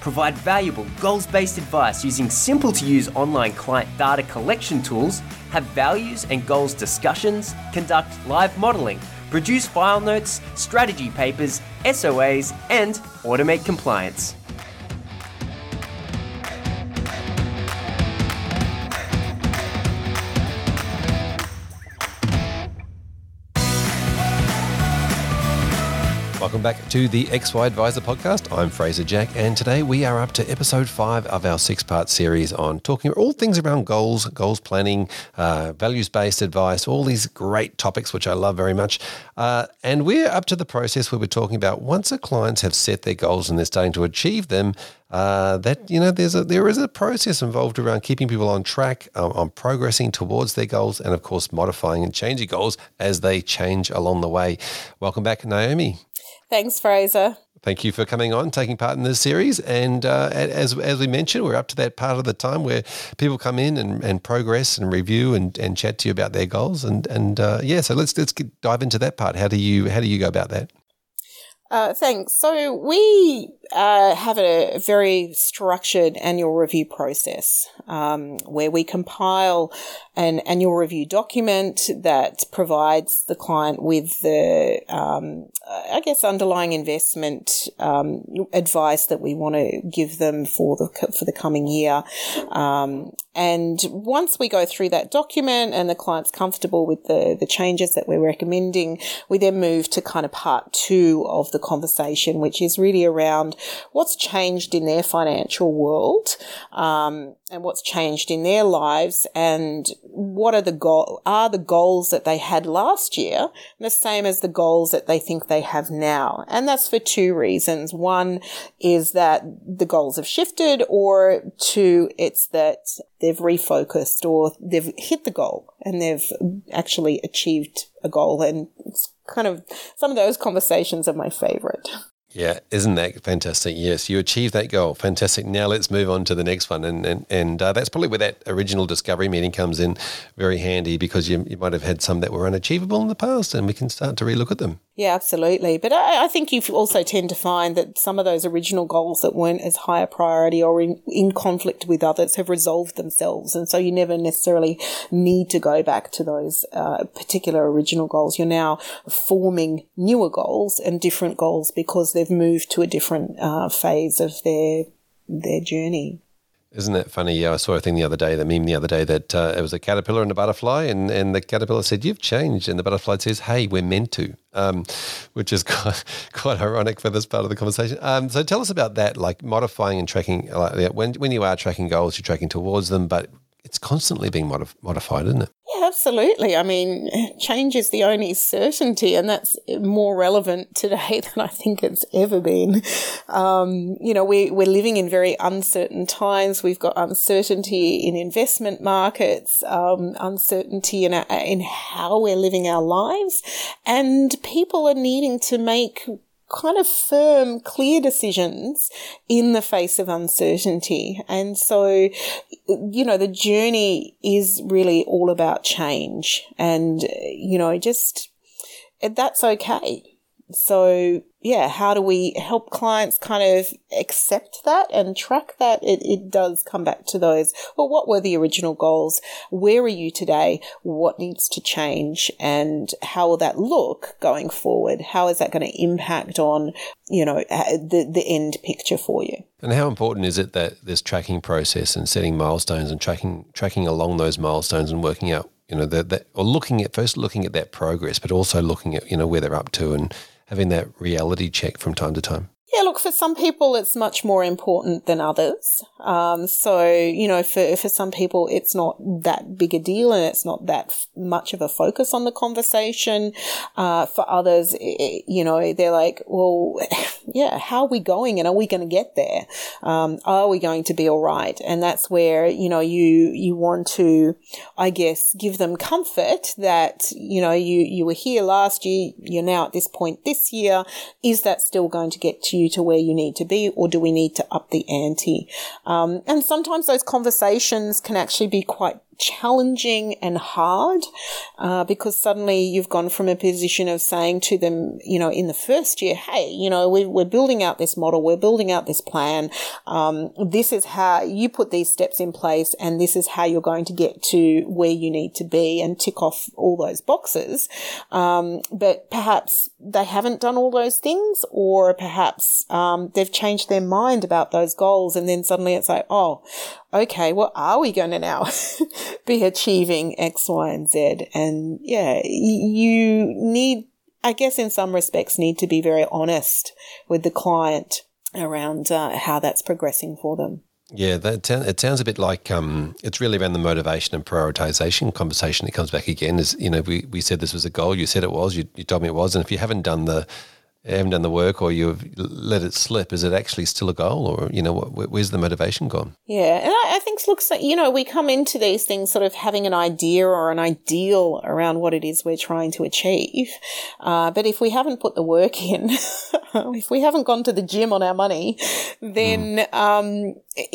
Provide valuable goals based advice using simple to use online client data collection tools, have values and goals discussions, conduct live modeling, produce file notes, strategy papers, SOAs, and automate compliance. Welcome back to the XY Advisor podcast. I'm Fraser Jack, and today we are up to episode five of our six part series on talking all things around goals, goals planning, uh, values based advice, all these great topics, which I love very much. Uh, and we're up to the process where we're talking about once the clients have set their goals and they're starting to achieve them, uh, that you know there's a there is a process involved around keeping people on track, um, on progressing towards their goals, and of course modifying and changing goals as they change along the way. Welcome back, Naomi. Thanks, Fraser. Thank you for coming on, taking part in this series. And uh, as, as we mentioned, we're up to that part of the time where people come in and, and progress and review and, and chat to you about their goals. And and uh, yeah, so let's let's get, dive into that part. How do you how do you go about that? Uh, thanks. So we uh, have a very structured annual review process um, where we compile an annual review document that provides the client with the, um, I guess, underlying investment um, advice that we want to give them for the for the coming year. And once we go through that document and the client's comfortable with the the changes that we're recommending, we then move to kind of part two of the conversation, which is really around what's changed in their financial world um, and what's changed in their lives and what are the goal are the goals that they had last year the same as the goals that they think they have now? And that's for two reasons. One is that the goals have shifted or two it's that they've refocused or they've hit the goal and they've actually achieved a goal. And it's kind of some of those conversations are my favorite yeah, isn't that fantastic? Yes, you achieved that goal. Fantastic. Now let's move on to the next one, and and, and uh, that's probably where that original discovery meeting comes in very handy because you, you might have had some that were unachievable in the past, and we can start to relook at them. Yeah, absolutely. But I, I think you also tend to find that some of those original goals that weren't as high a priority or in, in conflict with others have resolved themselves, and so you never necessarily need to go back to those uh, particular original goals. You're now forming newer goals and different goals because they've moved to a different uh, phase of their their journey. Isn't that funny? I saw a thing the other day, the meme the other day that uh, it was a caterpillar and a butterfly, and, and the caterpillar said, "You've changed," and the butterfly says, "Hey, we're meant to," um, which is quite, quite ironic for this part of the conversation. Um, so tell us about that, like modifying and tracking. Like, when when you are tracking goals, you're tracking towards them, but it's constantly being modif- modified, isn't it? Absolutely. I mean, change is the only certainty, and that's more relevant today than I think it's ever been. Um, you know, we, we're living in very uncertain times. We've got uncertainty in investment markets, um, uncertainty in, our, in how we're living our lives, and people are needing to make kind of firm, clear decisions in the face of uncertainty. And so, you know, the journey is really all about change and, you know, just that's okay. So yeah, how do we help clients kind of accept that and track that? It, it does come back to those. Well, what were the original goals? Where are you today? What needs to change? And how will that look going forward? How is that going to impact on, you know, uh, the, the end picture for you? And how important is it that this tracking process and setting milestones and tracking, tracking along those milestones and working out, you know, that, that or looking at first looking at that progress, but also looking at, you know, where they're up to and, having that reality check from time to time? Yeah, look, for some people, it's much more important than others. Um, so, you know, for, for some people, it's not that big a deal and it's not that f- much of a focus on the conversation. Uh, for others, it, you know, they're like, well, yeah, how are we going and are we going to get there? Um, are we going to be all right? And that's where, you know, you, you want to, I guess, give them comfort that, you know, you, you were here last year, you're now at this point this year. Is that still going to get to you to where you need to be, or do we need to up the ante? Um, and sometimes those conversations can actually be quite challenging and hard uh, because suddenly you've gone from a position of saying to them, you know, in the first year, hey, you know, we, we're building out this model, we're building out this plan. Um, this is how you put these steps in place, and this is how you're going to get to where you need to be and tick off all those boxes. Um, but perhaps they haven't done all those things, or perhaps um, they've changed their mind about those goals, and then suddenly it's like, oh, okay, well, are we going to now be achieving X, Y, and Z? And yeah, you need, I guess, in some respects, need to be very honest with the client around uh, how that's progressing for them. Yeah, that it sounds a bit like um, it's really around the motivation and prioritization conversation that comes back again. Is you know we, we said this was a goal, you said it was, you, you told me it was, and if you haven't done the haven't done the work or you've let it slip, is it actually still a goal or, you know, where's the motivation gone? Yeah. And I, I think looks like, you know, we come into these things sort of having an idea or an ideal around what it is we're trying to achieve. Uh, but if we haven't put the work in, if we haven't gone to the gym on our money, then, mm. um,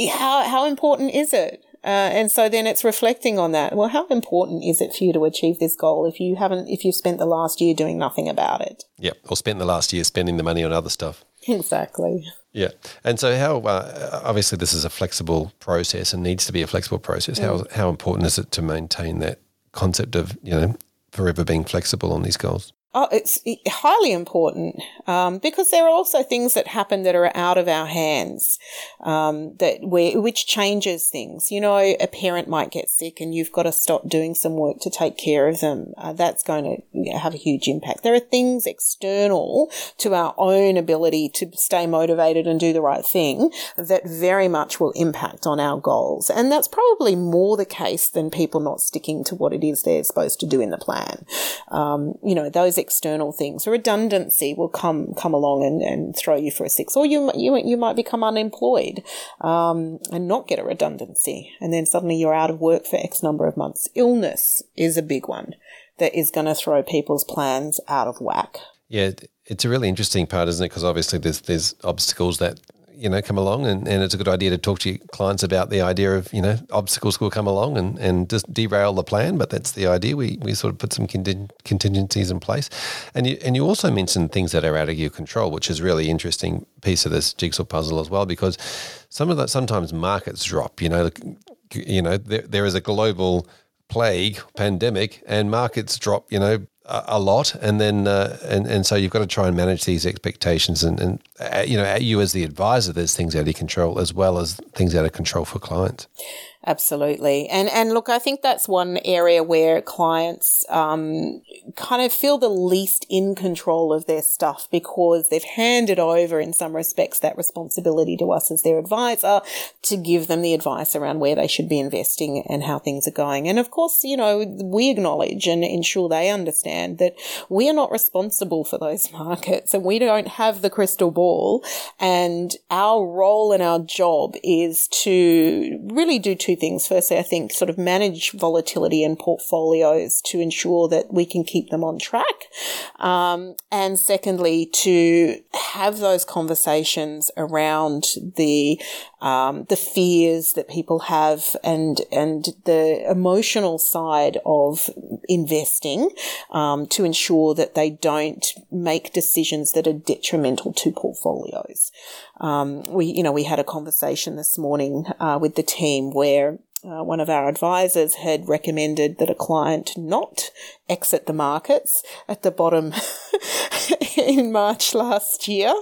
how, how important is it? Uh, and so then it's reflecting on that. Well, how important is it for you to achieve this goal if you haven't, if you've spent the last year doing nothing about it? Yeah, or spent the last year spending the money on other stuff. Exactly. Yeah, and so how uh, obviously this is a flexible process and needs to be a flexible process. Mm. How how important is it to maintain that concept of you know forever being flexible on these goals? Oh, it's highly important um, because there are also things that happen that are out of our hands um, that we which changes things. You know, a parent might get sick and you've got to stop doing some work to take care of them. Uh, that's going to have a huge impact. There are things external to our own ability to stay motivated and do the right thing that very much will impact on our goals, and that's probably more the case than people not sticking to what it is they're supposed to do in the plan. Um, you know, those external things. Redundancy will come come along and, and throw you for a six, or you you you might become unemployed um, and not get a redundancy, and then suddenly you're out of work for X number of months. Illness is a big one that is going to throw people's plans out of whack. Yeah, it's a really interesting part, isn't it? Because obviously there's there's obstacles that you know come along and, and it's a good idea to talk to your clients about the idea of you know obstacles will come along and, and just derail the plan but that's the idea. We, we sort of put some contingencies in place. And you and you also mentioned things that are out of your control which is really interesting piece of this jigsaw puzzle as well because some of that sometimes markets drop you know you know there, there is a global plague pandemic and markets drop you know a lot, and then uh, and and so you've got to try and manage these expectations, and and uh, you know at you as the advisor, there's things out of control as well as things out of control for clients. Absolutely. And, and look, I think that's one area where clients, um, kind of feel the least in control of their stuff because they've handed over in some respects that responsibility to us as their advisor to give them the advice around where they should be investing and how things are going. And of course, you know, we acknowledge and ensure they understand that we are not responsible for those markets and we don't have the crystal ball. And our role and our job is to really do two two things. Firstly, I think sort of manage volatility in portfolios to ensure that we can keep them on track. Um, and secondly, to have those conversations around the um, the fears that people have and and the emotional side of investing um, to ensure that they don't make decisions that are detrimental to portfolios. Um, we you know we had a conversation this morning uh, with the team where uh, one of our advisors had recommended that a client not exit the markets at the bottom in March last year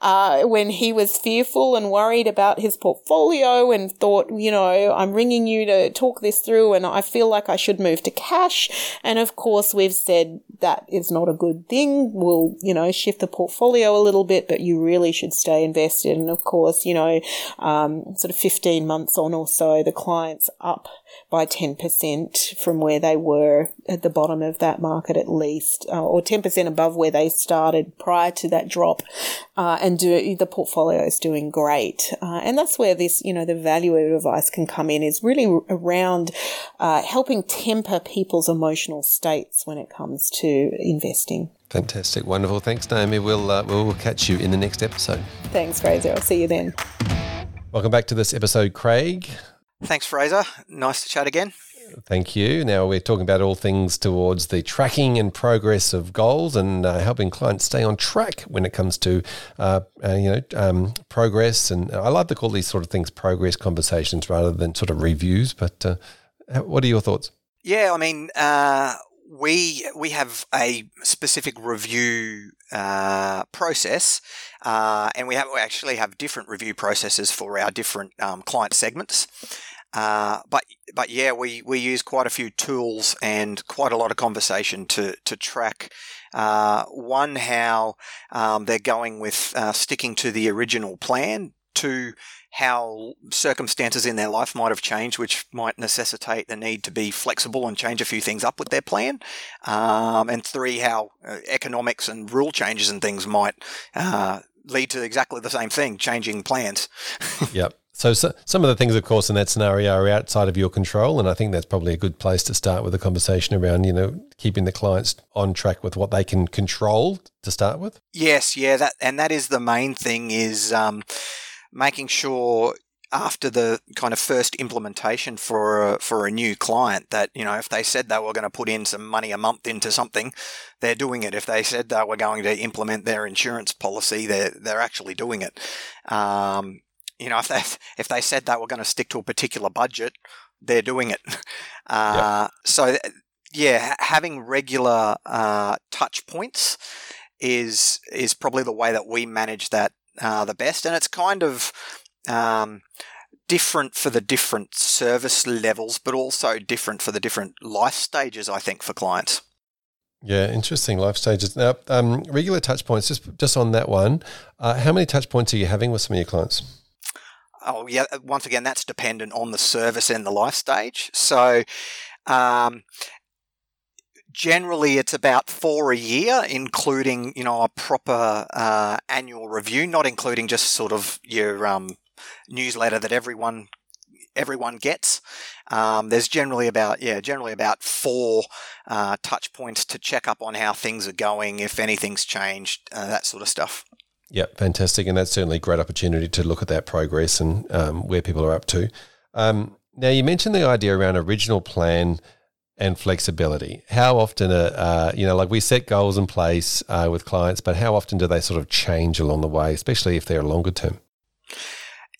uh, when he was fearful and worried about his portfolio and thought, you know, I'm ringing you to talk this through and I feel like I should move to cash. And of course, we've said that is not a good thing. We'll, you know, shift the portfolio a little bit, but you really should stay invested. And of course, you know, um, sort of 15 months on or so, the up by 10% from where they were at the bottom of that market at least, uh, or 10% above where they started prior to that drop. Uh, and do, the portfolio is doing great. Uh, and that's where this, you know, the value advice can come in is really around uh, helping temper people's emotional states when it comes to investing. Fantastic, wonderful. Thanks, Naomi. We'll uh, we'll catch you in the next episode. Thanks, Fraser. I'll see you then. Welcome back to this episode, Craig. Thanks, Fraser. Nice to chat again. Thank you. Now we're talking about all things towards the tracking and progress of goals and uh, helping clients stay on track when it comes to, uh, uh, you know, um, progress. And I love to call these sort of things progress conversations rather than sort of reviews. But uh, what are your thoughts? Yeah, I mean, uh, we we have a specific review uh, process, uh, and we have we actually have different review processes for our different um, client segments. Uh, but but yeah, we, we use quite a few tools and quite a lot of conversation to to track uh, one how um, they're going with uh, sticking to the original plan. To how circumstances in their life might have changed, which might necessitate the need to be flexible and change a few things up with their plan. Um, and three, how uh, economics and rule changes and things might uh, lead to exactly the same thing, changing plans. yep. So, so, some of the things, of course, in that scenario are outside of your control, and I think that's probably a good place to start with a conversation around, you know, keeping the clients on track with what they can control to start with. Yes, yeah, that and that is the main thing is um, making sure after the kind of first implementation for a, for a new client that you know if they said they were going to put in some money a month into something they're doing it if they said they were going to implement their insurance policy they're they're actually doing it um, you know, if they if they said they were going to stick to a particular budget, they're doing it. Uh, yep. So, yeah, having regular uh, touch points is is probably the way that we manage that uh, the best, and it's kind of um, different for the different service levels, but also different for the different life stages. I think for clients. Yeah, interesting life stages. Now, um, regular touch points. Just just on that one, uh, how many touch points are you having with some of your clients? Oh, yeah. Uh, once again, that's dependent on the service and the life stage. So, um, generally, it's about four a year, including you know a proper uh, annual review, not including just sort of your um, newsletter that everyone everyone gets. Um, there's generally about yeah, generally about four uh, touch points to check up on how things are going, if anything's changed, uh, that sort of stuff. Yep, fantastic, and that's certainly a great opportunity to look at that progress and um, where people are up to. Um, now, you mentioned the idea around original plan and flexibility. How often, uh, uh, you know, like we set goals in place uh, with clients, but how often do they sort of change along the way, especially if they're longer term?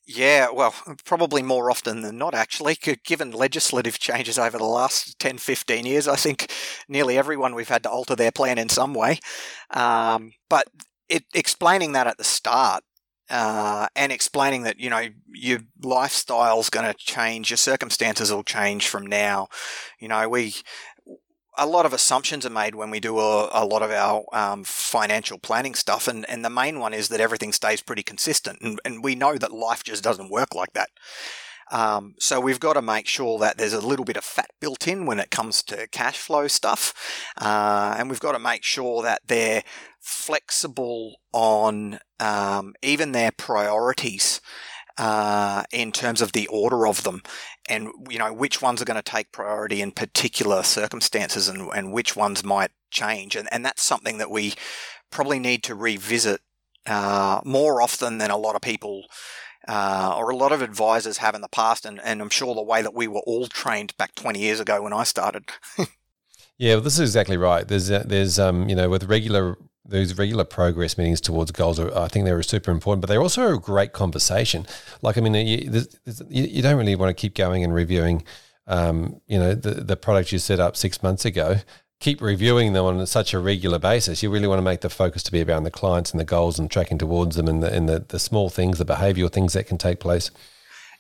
Yeah, well, probably more often than not, actually. Given legislative changes over the last 10, 15 years, I think nearly everyone we've had to alter their plan in some way. Um, but it, explaining that at the start uh, and explaining that you know your lifestyle's going to change, your circumstances will change from now. You know, we a lot of assumptions are made when we do a, a lot of our um, financial planning stuff, and, and the main one is that everything stays pretty consistent, and, and we know that life just doesn't work like that. Um, so we've got to make sure that there's a little bit of fat built in when it comes to cash flow stuff, uh, and we've got to make sure that they're flexible on um, even their priorities. Uh, in terms of the order of them, and you know which ones are going to take priority in particular circumstances, and, and which ones might change, and, and that's something that we probably need to revisit uh, more often than a lot of people uh, or a lot of advisors have in the past, and, and I'm sure the way that we were all trained back 20 years ago when I started. yeah, well, this is exactly right. There's uh, there's um you know with regular those regular progress meetings towards goals are, I think they're super important, but they're also a great conversation. Like, I mean, you, you don't really want to keep going and reviewing, um, you know, the, the product you set up six months ago keep reviewing them on such a regular basis. You really want to make the focus to be around the clients and the goals and tracking towards them and the, and the, the small things, the behavioural things that can take place.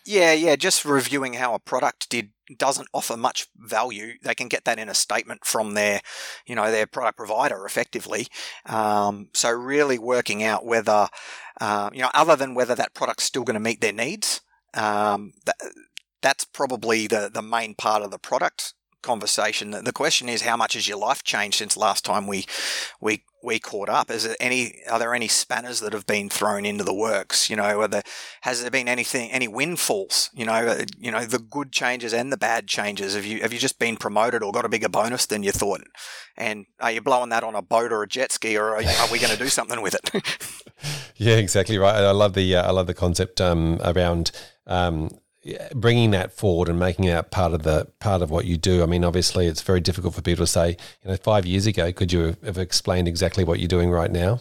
Yeah, yeah, just reviewing how a product did doesn't offer much value. They can get that in a statement from their, you know, their product provider effectively. Um, so really working out whether, uh, you know, other than whether that product's still going to meet their needs, um, that, that's probably the the main part of the product conversation. The question is, how much has your life changed since last time we we we caught up? Is there any are there any spanners that have been thrown into the works? You know, there, has there been anything any windfalls? You know, uh, you know the good changes and the bad changes. Have you have you just been promoted or got a bigger bonus than you thought? And are you blowing that on a boat or a jet ski, or are, are we going to do something with it? yeah, exactly right. I love the uh, I love the concept um, around. Um, bringing that forward and making that part of the part of what you do. I mean, obviously, it's very difficult for people to say, you know, five years ago, could you have explained exactly what you're doing right now?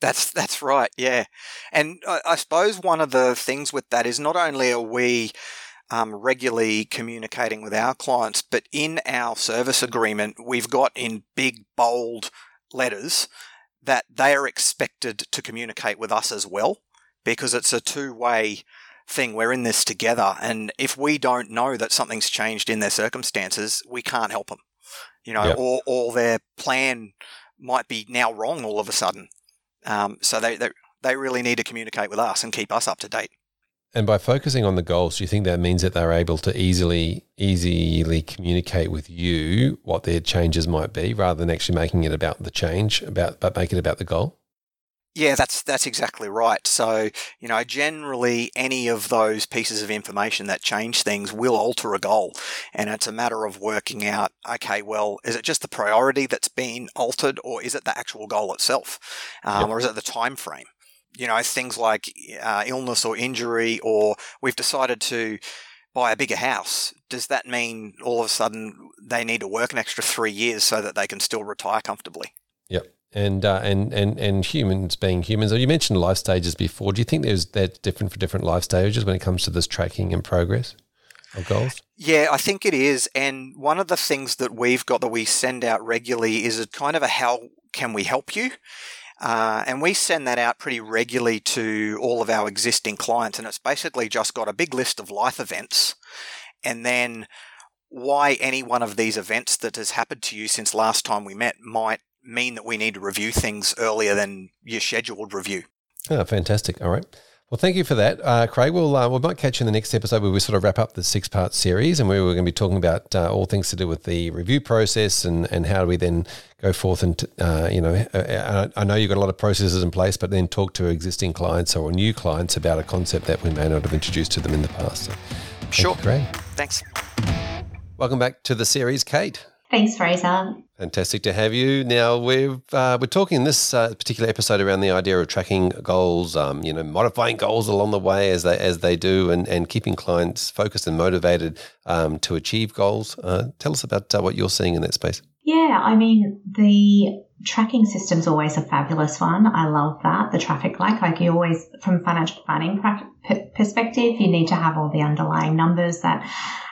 That's that's right, yeah. And I, I suppose one of the things with that is not only are we um, regularly communicating with our clients, but in our service agreement, we've got in big bold letters that they are expected to communicate with us as well, because it's a two way thing. We're in this together. And if we don't know that something's changed in their circumstances, we can't help them. You know, yep. or, or their plan might be now wrong all of a sudden. Um, so they, they, they really need to communicate with us and keep us up to date. And by focusing on the goals, do you think that means that they're able to easily easily communicate with you what their changes might be, rather than actually making it about the change, about but make it about the goal? Yeah, that's that's exactly right. So, you know, generally any of those pieces of information that change things will alter a goal. And it's a matter of working out, okay, well, is it just the priority that's been altered or is it the actual goal itself? Um. Or is it the time frame? You know, things like uh, illness or injury, or we've decided to buy a bigger house. Does that mean all of a sudden they need to work an extra three years so that they can still retire comfortably? Yep and uh, and and and humans being humans. You mentioned life stages before. Do you think there's that's different for different life stages when it comes to this tracking and progress of goals? Yeah, I think it is. And one of the things that we've got that we send out regularly is a kind of a how can we help you. Uh, and we send that out pretty regularly to all of our existing clients. And it's basically just got a big list of life events and then why any one of these events that has happened to you since last time we met might mean that we need to review things earlier than your scheduled review. Oh, fantastic. All right. Well, thank you for that, uh, Craig. We'll uh, we might catch you in the next episode where we sort of wrap up the six part series, and we were going to be talking about uh, all things to do with the review process and and how do we then go forth and uh, you know uh, I know you've got a lot of processes in place, but then talk to existing clients or new clients about a concept that we may not have introduced to them in the past. So, sure, Craig. Thanks. Welcome back to the series, Kate. Thanks, Fraser. Fantastic to have you. Now we've uh, we're talking in this uh, particular episode around the idea of tracking goals, um, you know, modifying goals along the way as they as they do, and and keeping clients focused and motivated um, to achieve goals. Uh, tell us about uh, what you're seeing in that space. Yeah, I mean the tracking system's always a fabulous one. I love that. The traffic light, like you always, from financial planning perspective, you need to have all the underlying numbers that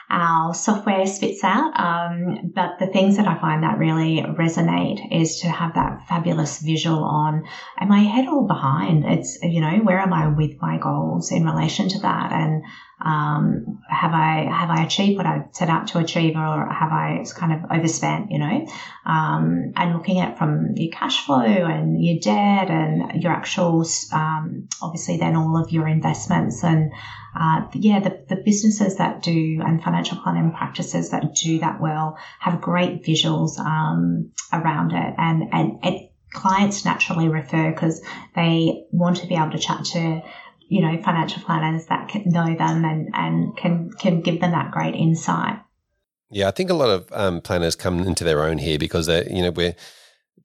our software spits out. Um, but the things that I find that really resonate is to have that fabulous visual on, am I ahead or behind? It's, you know, where am I with my goals in relation to that? And um, have I have I achieved what I set out to achieve, or have I kind of overspent? You know, um, and looking at from your cash flow and your debt and your actual, um, obviously, then all of your investments and uh, yeah, the, the businesses that do and financial planning practices that do that well have great visuals um, around it, and and it, clients naturally refer because they want to be able to chat to you know, financial planners that can know them and, and can, can give them that great insight. Yeah, I think a lot of um, planners come into their own here because they, you know, we're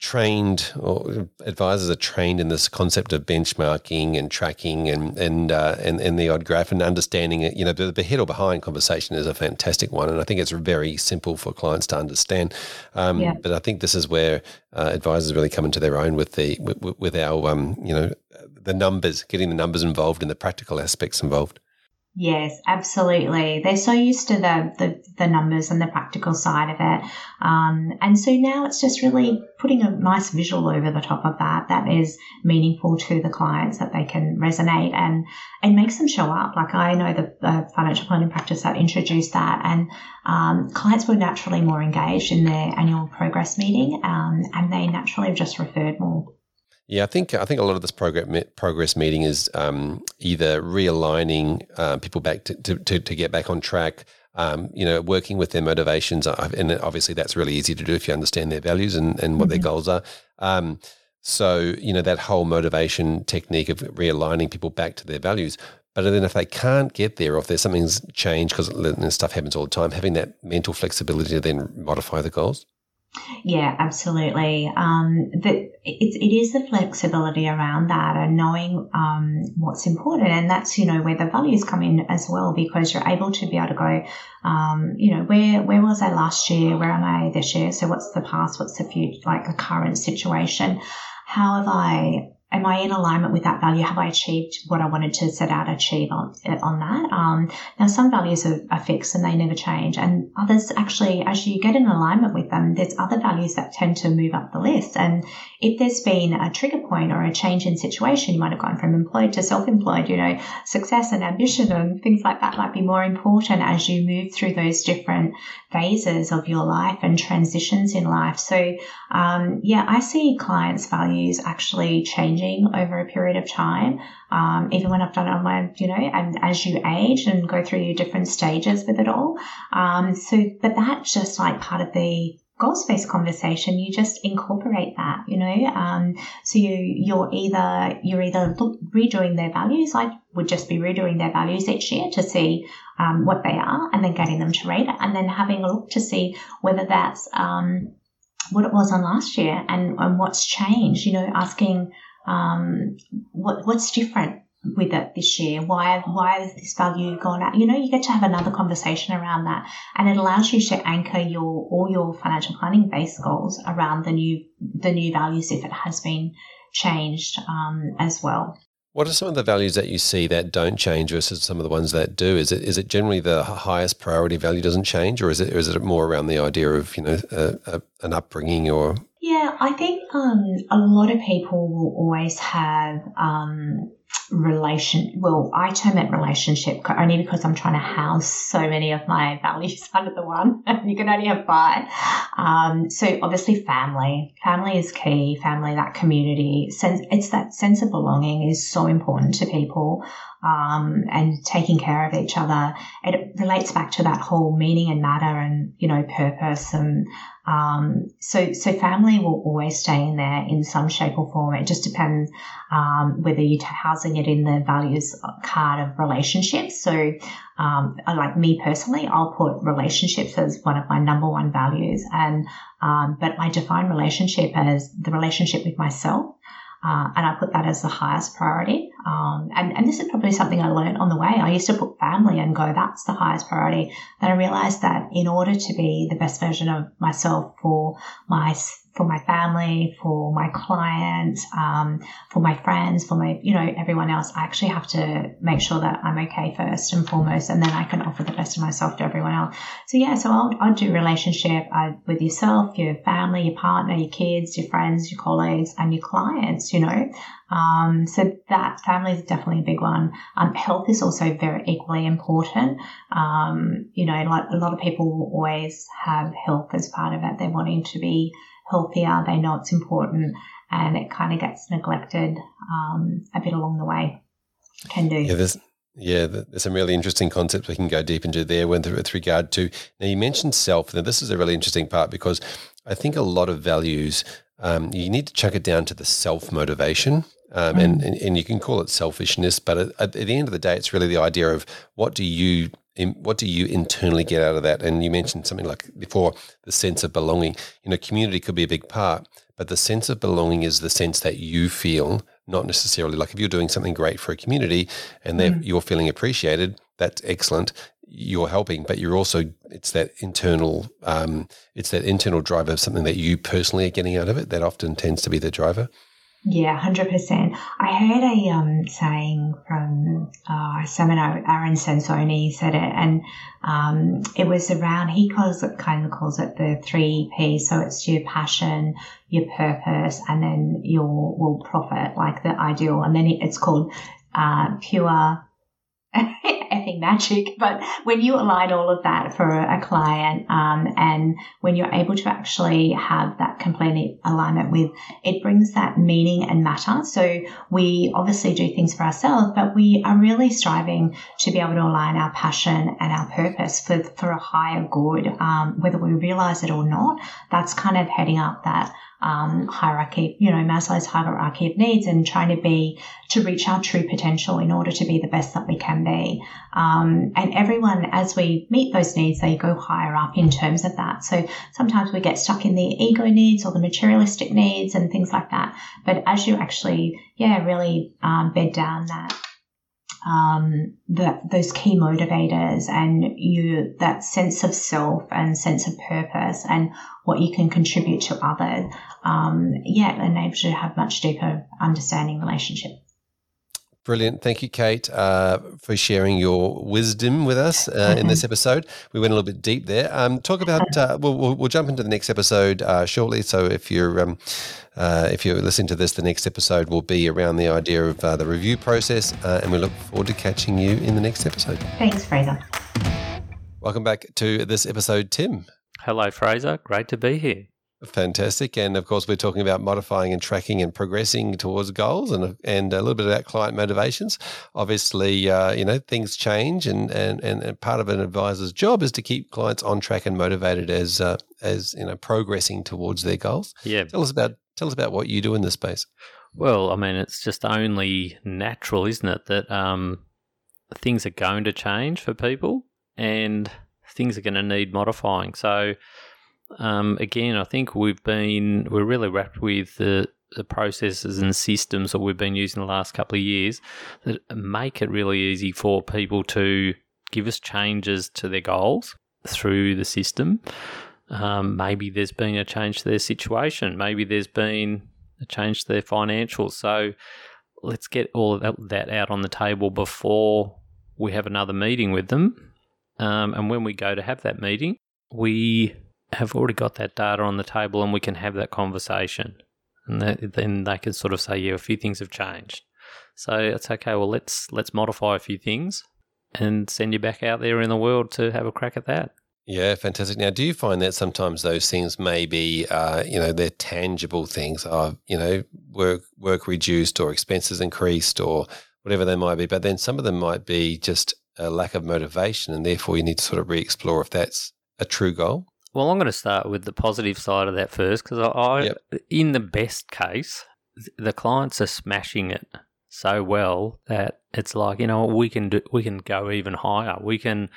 trained or advisors are trained in this concept of benchmarking and tracking and and uh, and, and the odd graph and understanding it. You know, the, the head or behind conversation is a fantastic one, and I think it's very simple for clients to understand. Um, yeah. But I think this is where uh, advisors really come into their own with the with, with our um, you know the numbers, getting the numbers involved and the practical aspects involved. Yes, absolutely. They're so used to the, the, the numbers and the practical side of it. Um, and so now it's just really putting a nice visual over the top of that that is meaningful to the clients that they can resonate and, and makes them show up. Like I know the, financial planning practice that introduced that and um, clients were naturally more engaged in their annual progress meeting um, and they naturally have just referred more. Yeah, I think I think a lot of this program, progress meeting is um, either realigning uh, people back to, to, to, get back on track. Um, you know, working with their motivations, uh, and obviously that's really easy to do if you understand their values and, and what mm-hmm. their goals are. Um, so you know that whole motivation technique of realigning people back to their values. But then if they can't get there, or if there's something's changed because stuff happens all the time, having that mental flexibility to then modify the goals. Yeah, absolutely. Um, the, it, it is the flexibility around that and knowing um, what's important. And that's, you know, where the values come in as well, because you're able to be able to go, um, you know, where, where was I last year? Where am I this year? So what's the past? What's the future, like the current situation? How have I am I in alignment with that value? Have I achieved what I wanted to set out to achieve on, on that? Um, now, some values are, are, fixed and they never change, and others actually, as you get in alignment with them, there's other values that tend to move up the list. And if there's been a trigger point or a change in situation, you might have gone from employed to self-employed. You know, success and ambition and things like that might be more important as you move through those different phases of your life and transitions in life. So, um, yeah, I see clients' values actually changing changing over a period of time. Um, even when I've done it on my, you know, and as you age and go through your different stages with it all. Um, so, but that's just like part of the goals based conversation. You just incorporate that, you know. Um, so you you're either you're either look, redoing their values. I would just be redoing their values each year to see um, what they are, and then getting them to rate it, and then having a look to see whether that's um, what it was on last year and, and what's changed. You know, asking um, what, what's different with it this year? Why why has this value gone up? You know, you get to have another conversation around that, and it allows you to anchor your all your financial planning based goals around the new the new values if it has been changed um, as well. What are some of the values that you see that don't change versus some of the ones that do? Is it is it generally the highest priority value doesn't change, or is it or is it more around the idea of you know a, a, an upbringing or yeah, I think um, a lot of people will always have um, relation. Well, I term it relationship only because I'm trying to house so many of my values under the one. you can only have five. Um, so obviously, family. Family is key. Family, that community. Sense. It's that sense of belonging is so important to people. Um, and taking care of each other. It relates back to that whole meaning and matter and, you know, purpose and um, so, so family will always stay in there in some shape or form. It just depends um, whether you're housing it in the values card of relationships. So, um, like me personally, I'll put relationships as one of my number one values, and um, but I define relationship as the relationship with myself. Uh, and I put that as the highest priority. Um, and, and this is probably something I learned on the way. I used to put family and go, that's the highest priority. Then I realized that in order to be the best version of myself for my for my family, for my clients, um, for my friends, for my, you know, everyone else. I actually have to make sure that I'm okay first and foremost, and then I can offer the best of myself to everyone else. So yeah, so I'll, I'll do relationship uh, with yourself, your family, your partner, your kids, your friends, your colleagues, and your clients, you know. Um, so that family is definitely a big one. Um, health is also very equally important. Um, you know, like a lot of people always have health as part of it. They're wanting to be healthier. They know it's important, and it kind of gets neglected um, a bit along the way. Can do. Yeah, there's yeah, there's some really interesting concepts we can go deep into there with, with regard to. Now, you mentioned self. Now, this is a really interesting part because I think a lot of values, um, you need to chuck it down to the self motivation. Um, mm. and, and, and you can call it selfishness, but at, at, the end of the day, it's really the idea of what do you what do you internally get out of that? And you mentioned something like before the sense of belonging. You know, community could be a big part, but the sense of belonging is the sense that you feel, not necessarily like if you're doing something great for a community and mm. you're feeling appreciated, that's excellent. You're helping, but you're also it's that internal um, it's that internal driver of something that you personally are getting out of it that often tends to be the driver. Yeah, hundred percent. I heard a um, saying from uh, seminar. Aaron Sansoni said it, and um, it was around. He calls it kind of calls it the three P's. So it's your passion, your purpose, and then your will profit, like the ideal. And then it's called uh, pure effing magic. But when you align all of that for a client, um, and when you're able to actually have that complete alignment with, it brings that meaning and matter. So we obviously do things for ourselves, but we are really striving to be able to align our passion and our purpose for, for a higher good, um, whether we realize it or not. That's kind of heading up that um, hierarchy, you know, Maslow's hierarchy of needs and trying to be, to reach our true potential in order to be the best that we can Um, and everyone, as we meet those needs, they go higher up in terms of that. So sometimes we get stuck in the ego needs or the materialistic needs and things like that. But as you actually, yeah, really um, bed down that um, those key motivators and you that sense of self and sense of purpose and what you can contribute to others, um, yeah, enables you to have much deeper understanding relationship. Brilliant. Thank you, Kate, uh, for sharing your wisdom with us uh, mm-hmm. in this mm-hmm. episode. We went a little bit deep there. Um, talk about, uh, we'll, we'll, we'll, jump into the next episode uh, shortly. So if you're, um, uh, if you're listening to this, the next episode will be around the idea of uh, the review process. and we look forward to catching you in the next episode. Thanks, Fraser. Welcome back to this episode, Tim. Hello, Fraser. Great to be here. Fantastic. And of course, we're talking about modifying and tracking and progressing towards goals and, and a little bit about client motivations. Obviously, uh, you know, things change and, and, and part of an advisor's job is to keep clients on track and motivated as, uh, as, you know, progressing towards their goals. Yeah. Tell us about, tell us about what you do in this space. Well, I mean, it's just only natural, isn't it, that um, things are going to change for people and things are going to need modifying. So, um, again, I think we've been we're really rapt with the, the processes and systems that we've been using the last couple of years that make it really easy for people to give us changes to their goals through the system. Um, maybe there's been a change to their situation. Maybe there's been a change to their financials. So let's get all of that, out on the table before we have another meeting with them. Um, and when we go to have that meeting, we have already got that data on the table and we can have that conversation. And that, then they can sort of say, yeah, a few things have changed. So it's okay. Well, let's let's modify a few things and send you back out there in the world to have a crack at that. Yeah, fantastic. Now, do you find that sometimes those things may be, uh, you know, they're tangible things, are you know, work work reduced or expenses increased or whatever they might be, but then some of them might be just a lack of motivation, and therefore you need to sort of re-explore if that's a true goal. Well, I'm going to start with the positive side of that first because I, I yep. in the best case, the clients are smashing it so well that it's like you know we can do, we can go even higher. We can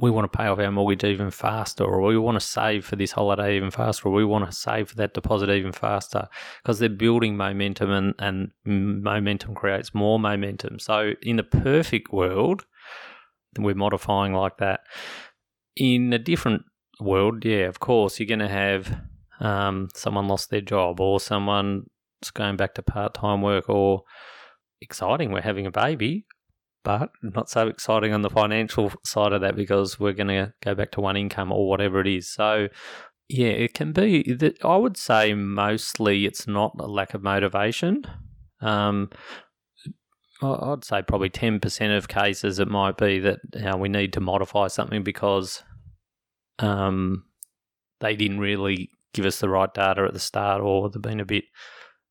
we want to pay off our mortgage even faster, or we want to save for this holiday even faster, or we want to save for that deposit even faster because they're building momentum and, and momentum creates more momentum. So, in the perfect world, we're modifying like that. In a different world, yeah, of course, you're going to have um, someone lost their job or someone's going back to part time work or exciting, we're having a baby, but not so exciting on the financial side of that because we're going to go back to one income or whatever it is. So, yeah, it can be that I would say mostly it's not a lack of motivation. Um, I'd say probably 10% of cases it might be that you know, we need to modify something because um, they didn't really give us the right data at the start, or they've been a bit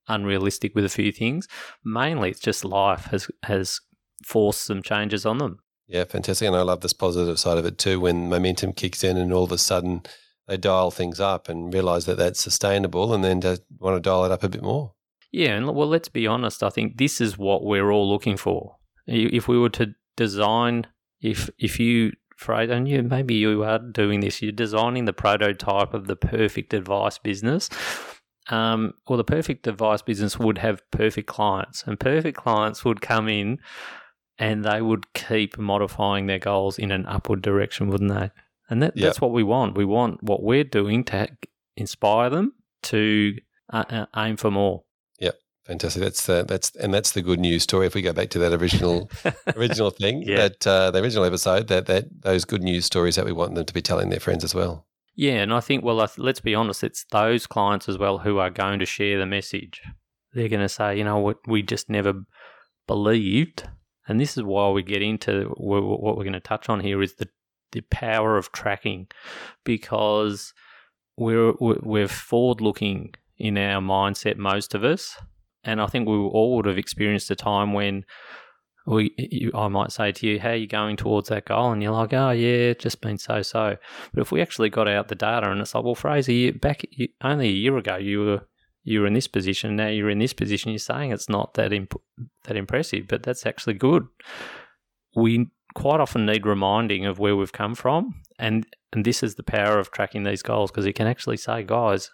unrealistic with a few things. Mainly, it's just life has has forced some changes on them. Yeah, fantastic, and I love this positive side of it too. When momentum kicks in, and all of a sudden they dial things up and realize that that's sustainable, and then to want to dial it up a bit more. Yeah, and well, let's be honest. I think this is what we're all looking for. If we were to design, if if you Fraser, and you maybe you are doing this. You're designing the prototype of the perfect advice business. Um, well, the perfect advice business would have perfect clients, and perfect clients would come in and they would keep modifying their goals in an upward direction, wouldn't they? And that, yep. that's what we want. We want what we're doing to inspire them to uh, uh, aim for more. Fantastic. That's the that's and that's the good news story. If we go back to that original original thing, Yeah. that uh, the original episode, that that those good news stories that we want them to be telling their friends as well. Yeah, and I think, well, let's be honest, it's those clients as well who are going to share the message. They're going to say, you know what, we just never believed. And this is why we get into wh- what we're going to touch on here is the, the power of tracking because we're, we're we're forward looking in our mindset, most of us. And I think we all would have experienced a time when we, you, I might say to you, "How are you going towards that goal?" And you're like, "Oh yeah, just been so so." But if we actually got out the data and it's like, "Well, Fraser, you, back you, only a year ago, you were you were in this position. Now you're in this position. You're saying it's not that imp- that impressive, but that's actually good." We quite often need reminding of where we've come from, and and this is the power of tracking these goals because you can actually say, "Guys,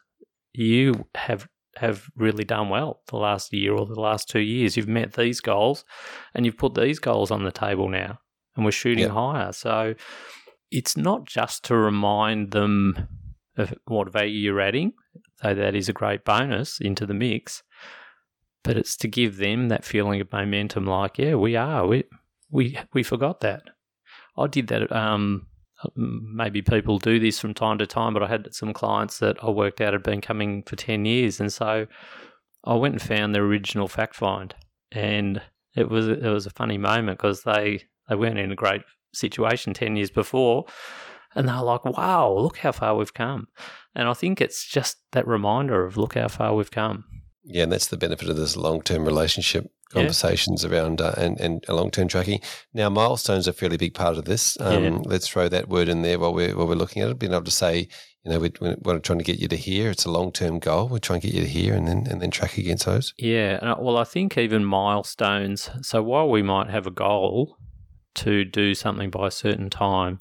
you have." Have really done well the last year or the last two years. You've met these goals, and you've put these goals on the table now, and we're shooting Yeah. higher. So it's not just to remind them of what value you're adding, though that is a great bonus into the mix, but it's to give them that feeling of momentum. Like, yeah, we are. We we we forgot that. I did that. Um, maybe people do this from time to time, but I had some clients that I worked out had been coming for ten years, and so I went and found the original fact find, and it was it was a funny moment because they they weren't in a great situation ten years before, and they're like, "Wow, look how far we've come," and I think it's just that reminder of look how far we've come. Yeah, and that's the benefit of this long term relationship Yeah. conversations around uh, and and long term tracking. Now, milestones are a fairly big part of this. Um, Yeah. Let's throw that word in there while we're while we're looking at it. Being able to say, you know, we, we're trying to get you to here. It's a long term goal. We're trying to get you to here, and then and then track against those. Yeah, well, I think even milestones. So while we might have a goal to do something by a certain time,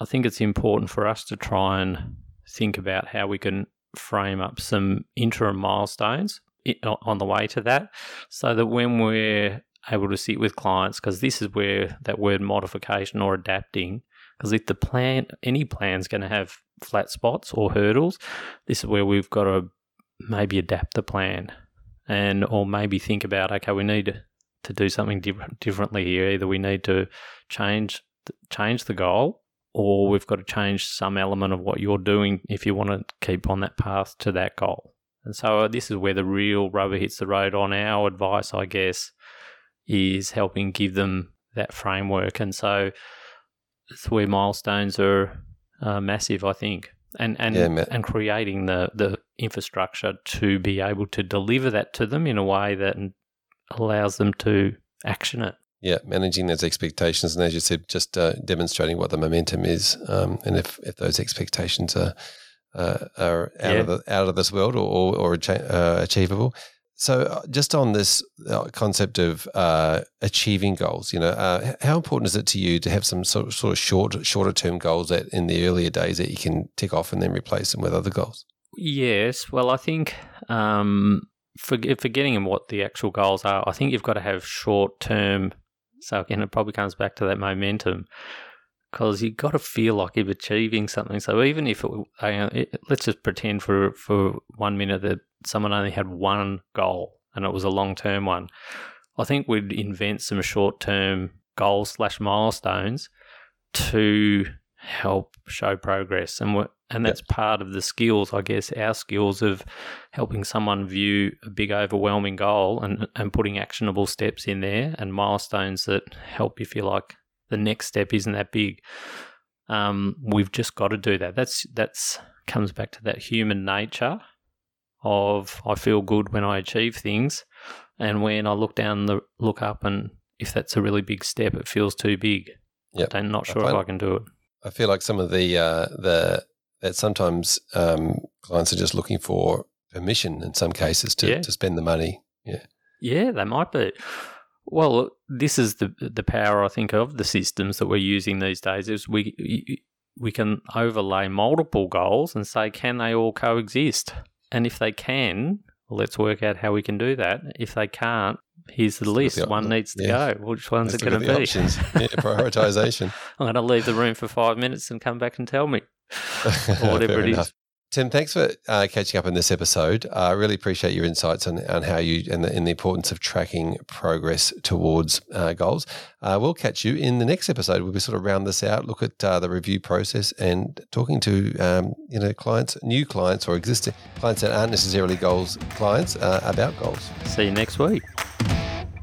I think it's important for us to try and think about how we can frame up some interim milestones on the way to that, so that when we're able to sit with clients, because this is where that word modification or adapting, because if the plan, any plan's going to have flat spots or hurdles, this is where we've got to maybe adapt the plan and or maybe think about okay we need to do something diff- differently here. Either we need to change change the goal or we've got to change some element of what you're doing if you want to keep on that path to that goal and so uh, this is where the real rubber hits the road on. Our advice i guess is helping give them that framework. And so it's where milestones are uh, massive i think. And and Yeah, and creating the the infrastructure to be able to deliver that to them in a way that allows them to action it. Yeah, managing those expectations, and as you said, just uh, demonstrating what the momentum is, um, and if, if those expectations are uh, are out Yeah. of the, out of this world or or, or uh, achievable. So, uh, just on this uh, concept of uh, achieving goals, you know, uh, how important is it to you to have some sort of, sort of short, shorter term goals that in the earlier days that you can tick off and then replace them with other goals? Yes, well, I think um, for, forgetting what the actual goals are, I think you've got to have short term. So again, it probably comes back to that momentum because you've got to feel like you're achieving something. So even if it, it, let's just pretend for for one minute that someone only had one goal and it was a long term one, I think we'd invent some short term goals slash milestones to help show progress. And and that's part of the skills i guess our skills of helping someone view a big overwhelming goal and and putting actionable steps in there and milestones that help you feel like the next step isn't that big um, we've just got to do that that's that's comes back to that human nature of i feel good when i achieve things and when i look down the look up and if that's a really big step it feels too big Yep. i'm not I sure if i can do it I feel like some of the uh, the that sometimes um, clients are just looking for permission in some cases to, Yeah. to spend the money. Yeah, Yeah, they might be. Well, this is the the power I think of the systems that we're using these days. Is we we can overlay multiple goals and say, can they all coexist? And if they can, let's work out how we can do that. If they can't, here's the list. the- One needs to yeah. go. Which one's Let's it going to be? options. Yeah, prioritization. I'm going to leave the room for five minutes and come back and tell me, or whatever it is. enough. Tim, thanks for uh, catching up in this episode. Uh, I uh, really appreciate your insights on, on how you and the, and the importance of tracking progress towards uh, goals. Uh, we'll catch you in the next episode. We'll be sort of round this out, look at uh, the review process, and talking to um, you know clients, new clients or existing clients that aren't necessarily goals clients about goals. See you next week.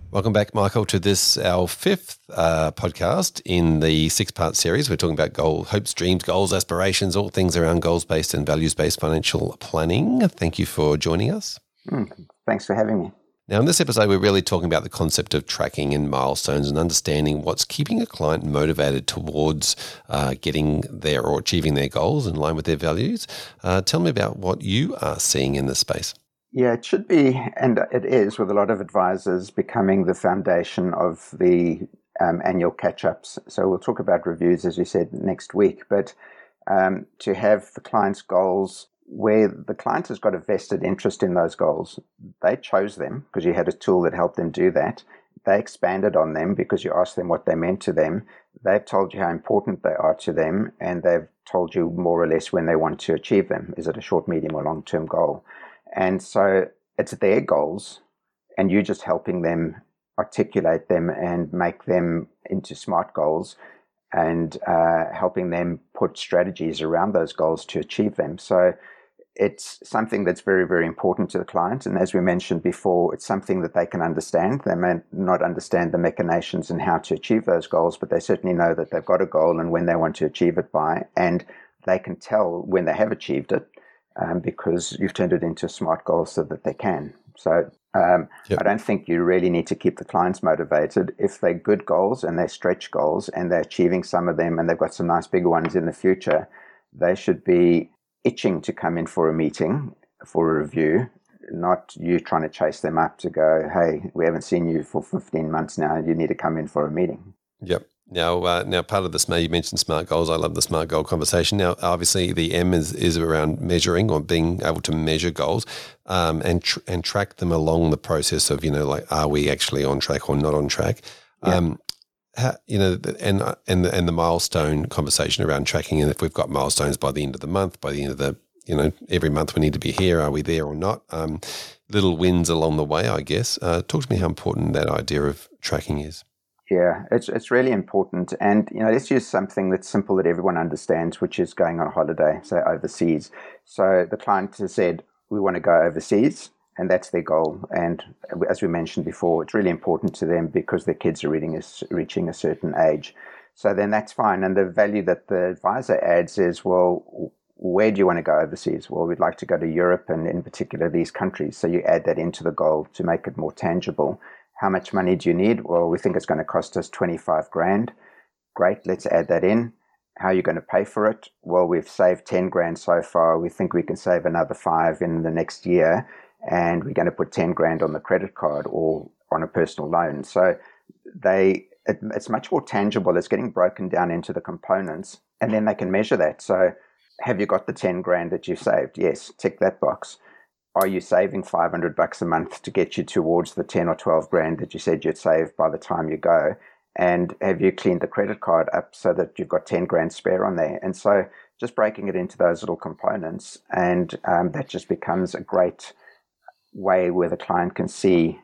Welcome back, Michael, to this, our fifth uh, podcast in the six part series. We're talking about goal, hopes, dreams, goals, aspirations, all things around goals based and values based financial planning. Thank you for joining us. Mm, thanks for having me. Now, in this episode, we're really talking about the concept of tracking and milestones and understanding what's keeping a client motivated towards uh, getting there or achieving their goals in line with their values. Uh, tell me about what you are seeing in this space. Yeah, it should be, and it is, with a lot of advisors becoming the foundation of the um, annual catch ups. So we'll talk about reviews, as you said, next week. But um, to have the client's goals where the client has got a vested interest in those goals, they chose them because you had a tool that helped them do that. They expanded on them because you asked them what they meant to them. They've told you how important they are to them, and they've told you more or less when they want to achieve them. Is it a short, medium, or long term goal? And so it's their goals, and you're just helping them articulate them and make them into smart goals and uh, helping them put strategies around those goals to achieve them. So it's something that's very, very important to the client. And as we mentioned before, it's something that they can understand. They may not understand the machinations and how to achieve those goals, but they certainly know that they've got a goal and when they want to achieve it by. And they can tell when they have achieved it um, because you've turned it into smart goals so that they can. So um, yep. I don't think you really need to keep the clients motivated. If they're good goals and they're stretch goals and they're achieving some of them and they've got some nice big ones in the future, they should be itching to come in for a meeting, for a review, not you trying to chase them up to go, hey, we haven't seen you for 15 months now. You need to come in for a meeting. Yep. Now, uh, now, part of this, May, you mentioned smart goals. I love the smart goal conversation. Now, obviously, the M is, is around measuring or being able to measure goals, um, and tr- and track them along the process of you know like are we actually on track or not on track. Yeah. Um, how, you know, and and the, and the milestone conversation around tracking, and if we've got milestones by the end of the month, by the end of the you know every month we need to be here. Are we there or not? Um, little wins along the way, I guess. Uh, talk to me how important that idea of tracking is. Yeah, it's it's really important, and you know, let's use something that's simple that everyone understands, which is going on holiday, say overseas. So the client has said we want to go overseas, and that's their goal. And as we mentioned before, it's really important to them because their kids are reading reaching a certain age. So then that's fine. And the value that the advisor adds is, well, where do you want to go overseas? Well, we'd like to go to Europe and in particular these countries. So you add that into the goal to make it more tangible. How much money do you need? Well, we think it's going to cost us 25 grand. Great, let's add that in. How are you going to pay for it? Well, we've saved 10 grand so far. We think we can save another five in the next year. And we're going to put 10 grand on the credit card or on a personal loan. So they, it, it's much more tangible. It's getting broken down into the components and then they can measure that. So have you got the 10 grand that you saved? Yes, tick that box are you saving 500 bucks a month to get you towards the 10 or 12 grand that you said you'd save by the time you go? And have you cleaned the credit card up so that you've got 10 grand spare on there? And so just breaking it into those little components, and um, that just becomes a great way where the client can see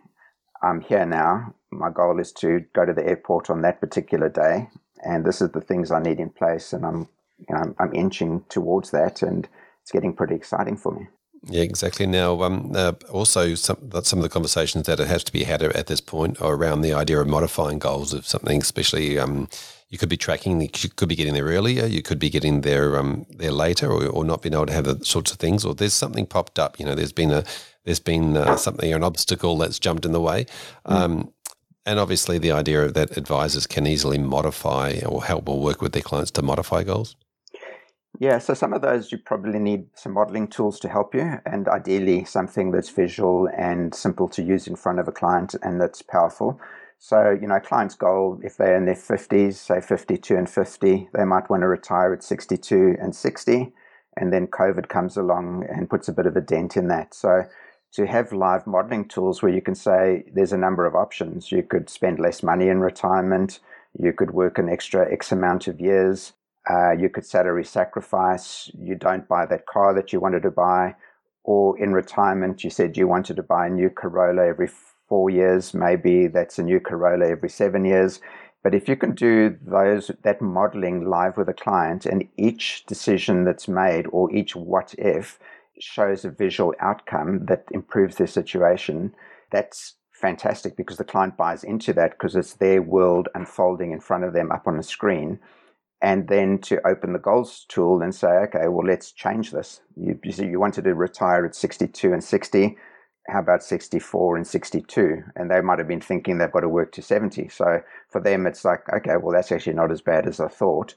I'm here now. My goal is to go to the airport on that particular day, and this is the things I need in place, and I'm you know, I'm, I'm inching towards that, and it's getting pretty exciting for me. Yeah, exactly. Now, um, uh, also some some of the conversations that it has to be had at this point are around the idea of modifying goals of something, especially um, you could be tracking, you could be getting there earlier, you could be getting there um, there later, or, or not being able to have the sorts of things, or there's something popped up. You know, there's been a there's been uh, something an obstacle that's jumped in the way. Mm. and obviously, the idea of that advisors can easily modify or help or work with their clients to modify goals. Yeah, so some of those you probably need some modeling tools to help you, and ideally something that's visual and simple to use in front of a client and that's powerful. So, you know, a client's goal, if they're in their 50s, say 52 and 50, they might want to retire at 62 and 60, and then COVID comes along and puts a bit of a dent in that. So, to have live modeling tools where you can say there's a number of options. You could spend less money in retirement, you could work an extra X amount of years Uh, you could salary sacrifice. You don't buy that car that you wanted to buy. Or in retirement, you said you wanted to buy a new Corolla every four years. Maybe that's a new Corolla every seven years. But if you can do those that modeling live with a client and each decision that's made or each what if shows a visual outcome that improves their situation, that's fantastic because the client buys into that because it's their world unfolding in front of them up on the screen. And then to open the goals tool and say, okay, well, let's change this. You, you, you wanted to retire at 62 and 60 how about 64 and 62? And they might have been thinking they've got to work to 70. So for them, it's like, okay, well, that's actually not as bad as I thought.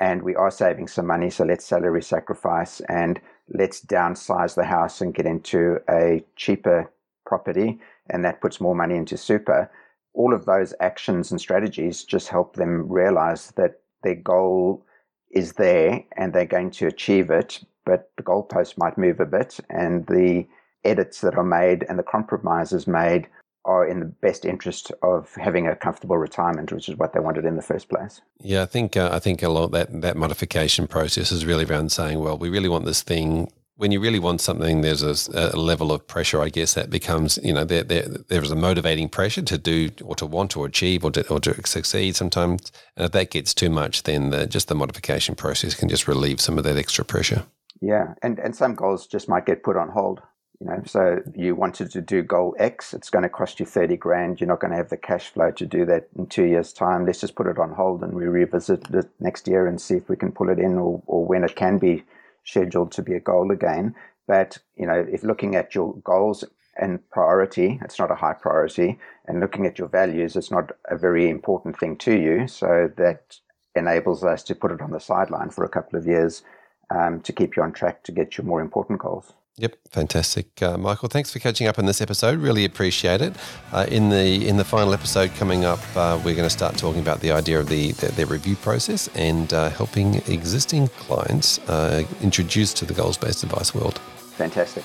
And we are saving some money. So let's salary sacrifice and let's downsize the house and get into a cheaper property. And that puts more money into super. All of those actions and strategies just help them realize that their goal is there and they're going to achieve it. But the goalpost might move a bit and the edits that are made and the compromises made are in the best interest of having a comfortable retirement, which is what they wanted in the first place. Yeah, I think uh, I think a lot that that modification process is really around saying, well, we really want this thing. When you really want something, there's a, a level of pressure. I guess that becomes, you know, there, there there's a motivating pressure to do or to want to achieve or to or to succeed. Sometimes, and if that gets too much, then the, just the modification process can just relieve some of that extra pressure. Yeah, and and some goals just might get put on hold. You know, so you wanted to do goal X, it's going to cost you 30 grand. You're not going to have the cash flow to do that in two years' time. Let's just put it on hold and we revisit it next year and see if we can pull it in or, or when it can be scheduled to be a goal again. But, you know, if looking at your goals and priority, it's not a high priority, and looking at your values, it's not a very important thing to you. So that enables us to put it on the sideline for a couple of years um, to keep you on track to get your more important goals. Yep, fantastic, uh, Michael. Thanks for catching up on this episode. Really appreciate it. Uh, in the in the final episode coming up, uh, we're going to start talking about the idea of the, the their review process and uh, helping existing clients uh, introduce to the goals based advice world. Fantastic.